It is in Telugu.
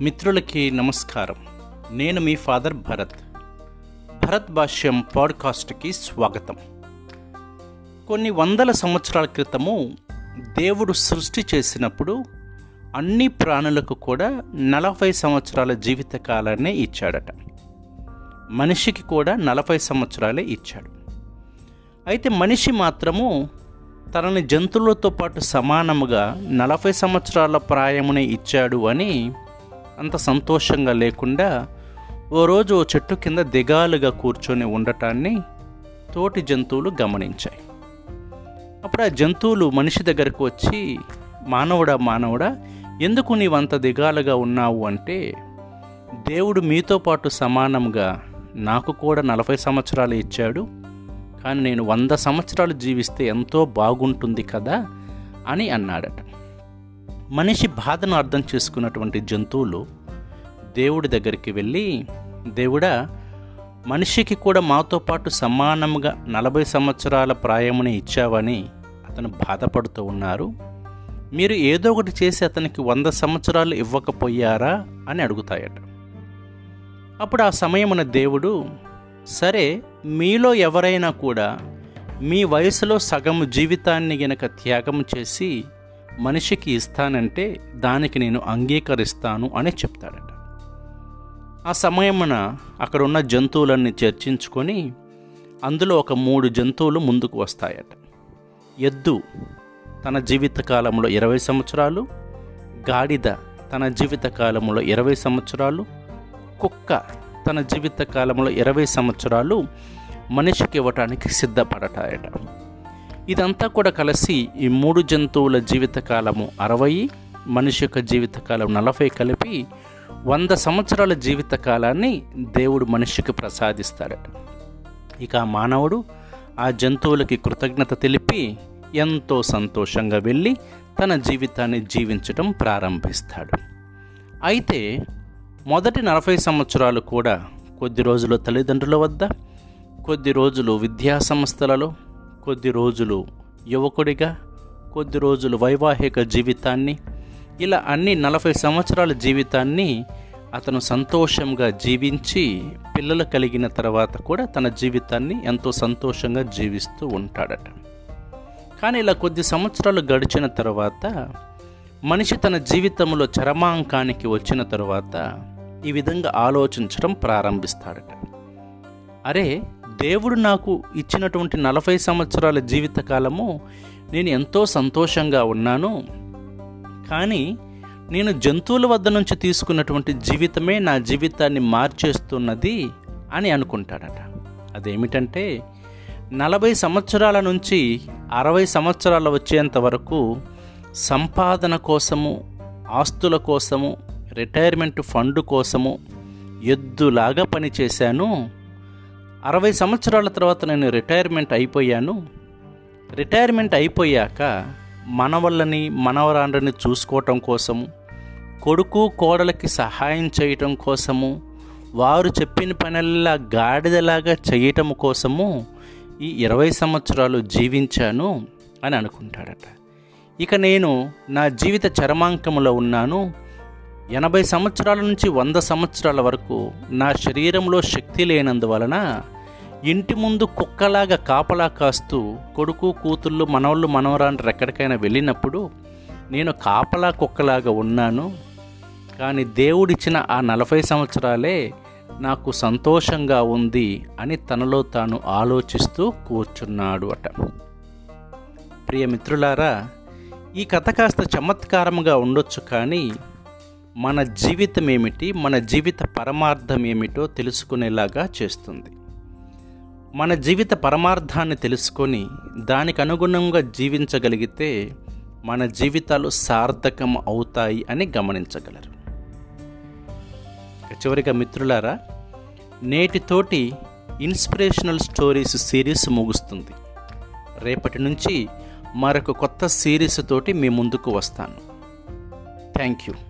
మిత్రులకి నమస్కారం. నేను మీ ఫాదర్ భరత్. భరత్ భాష్యం పాడ్కాస్ట్కి స్వాగతం. కొన్ని వందల సంవత్సరాల క్రితము దేవుడు సృష్టి చేసినప్పుడు అన్ని ప్రాణులకు కూడా నలభై సంవత్సరాల జీవిత కాలాన్నే ఇచ్చాడట. మనిషికి కూడా నలభై సంవత్సరాలే ఇచ్చాడు. అయితే మనిషి మాత్రము తనని జంతువులతో పాటు సమానముగా నలభై సంవత్సరాల ప్రాయమునే ఇచ్చాడు అని అంత సంతోషంగా లేకుండా ఓ రోజు ఓ చెట్టు కింద దిగాలుగా కూర్చొని ఉండటాన్ని తోటి జంతువులు గమనించాయి. అప్పుడు ఆ జంతువులు మనిషి దగ్గరకు వచ్చి మానవుడా మానవుడా ఎందుకు నీవంత దిగాలుగా ఉన్నావు? అంటే దేవుడు మీతో పాటు సమానంగా నాకు కూడా నలభై సంవత్సరాలు ఇచ్చాడు. కానీ నేను వంద సంవత్సరాలు జీవిస్తే ఎంతో బాగుంటుంది కదా? అని అన్నాడట. మనిషి బాధను అర్థం చేసుకున్నటువంటి జంతువులు దేవుడి దగ్గరికి వెళ్ళి దేవుడా మనిషికి కూడా మాతో పాటు సమానంగా నలభై సంవత్సరాల ప్రాయముని ఇచ్చావని అతను బాధపడుతూ ఉన్నారు. మీరు ఏదో ఒకటి చేసి అతనికి వంద సంవత్సరాలు ఇవ్వకపోయారా? అని అడుగుతాయట. అప్పుడు ఆ సమయమున దేవుడు సరే మీలో ఎవరైనా కూడా మీ వయసులో సగం జీవితాన్ని గనక త్యాగం చేసి మనిషికి ఇస్తానంటే దానికి నేను అంగీకరిస్తాను అని చెప్తాడట. ఆ సమయమున అక్కడ ఉన్న జంతువులన్నీ చర్చించుకొని అందులో ఒక మూడు జంతువులు ముందుకు వస్తాయట. ఎద్దు తన జీవితకాలంలో ఇరవై సంవత్సరాలు గాడిద తన జీవితకాలంలో ఇరవై సంవత్సరాలు కుక్క తన జీవితకాలంలో ఇరవై సంవత్సరాలు మనిషికి ఇవ్వటానికి సిద్ధపడటాయట ఇదంతా కూడా కలిసి ఈ మూడు జంతువుల జీవితకాలము అరవై మనిషి యొక్క జీవితకాలం నలభై కలిపి వంద సంవత్సరాల జీవితకాలాన్ని దేవుడు మనిషికి ప్రసాదిస్తాడట ఇక మానవుడు ఆ జంతువులకి కృతజ్ఞత తెలిపి ఎంతో సంతోషంగా వెళ్ళి తన జీవితాన్ని జీవించటం ప్రారంభిస్తాడు. అయితే మొదటి నలభై సంవత్సరాలు కూడా కొద్ది రోజులు తల్లిదండ్రుల వద్ద కొద్ది రోజులు విద్యా సంస్థలలో కొద్ది రోజులు యువకుడిగా కొద్ది రోజులు వైవాహిక జీవితాన్ని ఇలా అన్ని నలభై సంవత్సరాల జీవితాన్ని అతను సంతోషంగా జీవించి పిల్లలు కలిగిన తర్వాత కూడా తన జీవితాన్ని ఎంతో సంతోషంగా జీవిస్తూ ఉంటాడట. కానీ ఇలా కొద్ది సంవత్సరాలు గడిచిన తర్వాత మనిషి తన జీవితంలో చరమాంకానికి వచ్చిన తర్వాత ఈ విధంగా ఆలోచించడం ప్రారంభిస్తాడట. అరే దేవుడు నాకు ఇచ్చినటువంటి నలభై సంవత్సరాల జీవితకాలము నేను ఎంతో సంతోషంగా ఉన్నాను. కానీ నేను జంతువుల వద్ద నుంచి తీసుకున్నటువంటి జీవితమే నా జీవితాన్ని మార్చేస్తున్నది అని అనుకుంటాడట. అదేమిటంటే నలభై సంవత్సరాల నుంచి అరవై సంవత్సరాలు వచ్చేంత వరకు సంపాదన కోసము ఆస్తుల కోసము రిటైర్మెంట్ ఫండ్ కోసము ఎద్దులాగా పనిచేశాను. అరవై సంవత్సరాల తర్వాత నేను రిటైర్మెంట్ అయిపోయాను. రిటైర్మెంట్ అయిపోయాక మనవళ్ళని మనవరాండ్రని చూసుకోవటం కోసము కొడుకు కోడలకి సహాయం చేయటం కోసము వారు చెప్పిన పనుల్లా గాడిదలాగా చేయటం కోసము ఈ ఇరవై సంవత్సరాలు జీవించాను అని అనుకుంటాడట. ఇక నేను నా జీవిత చరమాంకములో ఉన్నాను. ఎనభై సంవత్సరాల నుంచి వంద సంవత్సరాల వరకు నా శరీరంలో శక్తి లేనందువలన ఇంటి ముందు కుక్కలాగా కాపలా కాస్తూ కొడుకు కూతుళ్ళు మనవళ్ళు మనవరాండ్రు ఎక్కడికైనా వెళ్ళినప్పుడు నేను కాపలా కుక్కలాగా ఉన్నాను. కానీ దేవుడిచ్చిన ఆ నలభై సంవత్సరాలే నాకు సంతోషంగా ఉంది అని తనలో తాను ఆలోచిస్తూ కూర్చున్నాడు అట. ప్రియ మిత్రులారా ఈ కథ కాస్త చమత్కారంగా ఉండొచ్చు కానీ మన జీవితం ఏమిటి మన జీవిత పరమార్థం ఏమిటో తెలుసుకునేలాగా చేస్తుంది. మన జీవిత పరమార్థాన్ని తెలుసుకొని దానికి అనుగుణంగా జీవించగలిగితే మన జీవితాలు సార్థకం అవుతాయి అని గమనించగలరు. చివరిగా మిత్రులారా నేటితోటి ఇన్స్పిరేషనల్ స్టోరీస్ సిరీస్ ముగుస్తుంది. రేపటి నుంచి మరొక కొత్త సిరీస్ తోటి మీ ముందుకు వస్తాను. Thank you.